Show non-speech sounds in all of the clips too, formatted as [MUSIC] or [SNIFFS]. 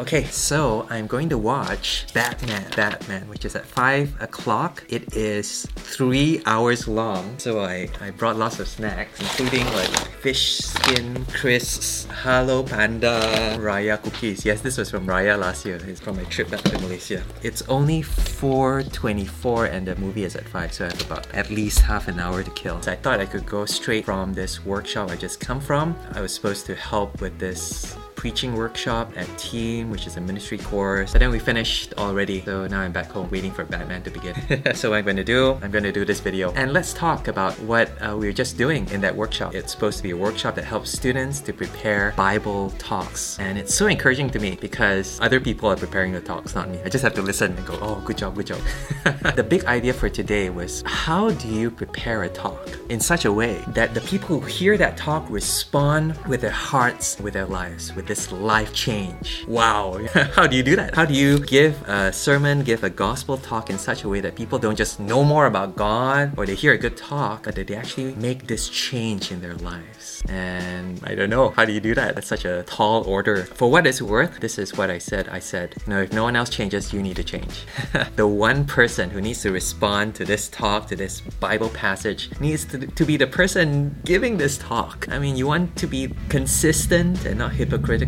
Okay, so I'm going to watch Batman. Batman, which is at 5 o'clock. It is three hours long. So I, I brought lots of snacks, including like fish skin crisps, Hello Panda, Raya cookies. Yes, this was from Raya last year. It's from my trip back to Malaysia. It's only 4.24 and the movie is at 5, so I have about at least half an hour to kill. So I thought I could go straight from this workshop I just come from. I was supposed to help with this preaching workshop at Team, which is a ministry course. But then we finished already, so now I'm back home waiting for Batman to begin. [LAUGHS] so what I'm going to do, I'm going to do this video. And let's talk about what uh, we are just doing in that workshop. It's supposed to be a workshop that helps students to prepare Bible talks. And it's so encouraging to me because other people are preparing the talks, not me. I just have to listen and go, oh, good job, good job. [LAUGHS] the big idea for today was how do you prepare a talk in such a way that the people who hear that talk respond with their hearts, with their lives, with this life change. Wow. [LAUGHS] How do you do that? How do you give a sermon, give a gospel talk in such a way that people don't just know more about God or they hear a good talk, but that they actually make this change in their lives? And I don't know. How do you do that? That's such a tall order. For what it's worth, this is what I said. I said, you know, if no one else changes, you need to change. [LAUGHS] the one person who needs to respond to this talk, to this Bible passage, needs to, to be the person giving this talk. I mean, you want to be consistent and not hypocritical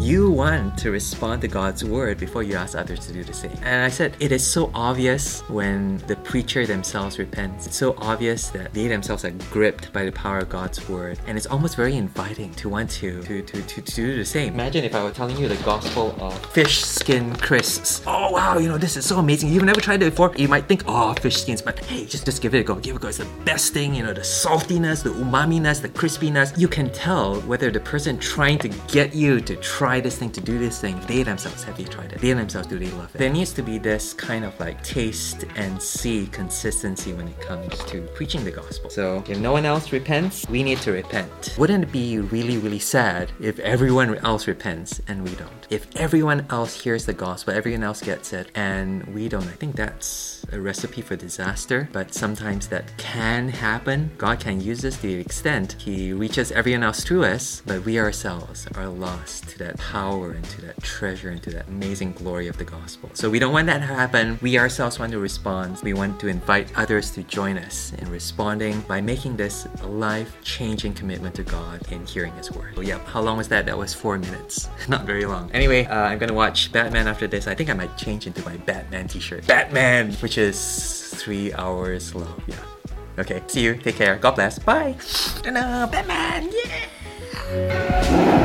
you want to respond to God's word before you ask others to do the same. And I said, it is so obvious when the preacher themselves repents. It's so obvious that they themselves are gripped by the power of God's word. And it's almost very inviting to want to, to, to, to, to do the same. Imagine if I were telling you the gospel of fish skin crisps. Oh wow, you know, this is so amazing. You've never tried it before. You might think, oh, fish skins, but hey, just, just give it a go. Give it a go. It's the best thing, you know, the saltiness, the umami-ness, the crispiness. You can tell whether the person trying to get you to try this thing, to do this thing, they themselves have they tried it? They themselves do they love it? There needs to be this kind of like taste and see consistency when it comes to preaching the gospel. So if no one else repents, we need to repent. Wouldn't it be really, really sad if everyone else repents and we don't? If everyone else hears the gospel, everyone else gets it, and we don't, I think that's a recipe for disaster. But sometimes that can happen. God can use this to the extent He reaches everyone else through us, but we ourselves are lost to that power and to that treasure and to that amazing glory of the gospel. So we don't want that to happen. We ourselves want to respond. We want to invite others to join us in responding by making this a life-changing commitment to God in hearing His word. So yeah, how long was that? That was four minutes. [LAUGHS] Not very long. Anyway, uh, I'm gonna watch Batman after this. I think I might change into my Batman t-shirt. Batman! Which is three hours long. Yeah. Okay, see you. Take care. God bless. Bye. [SNIFFS] And uh, Batman! Yeah!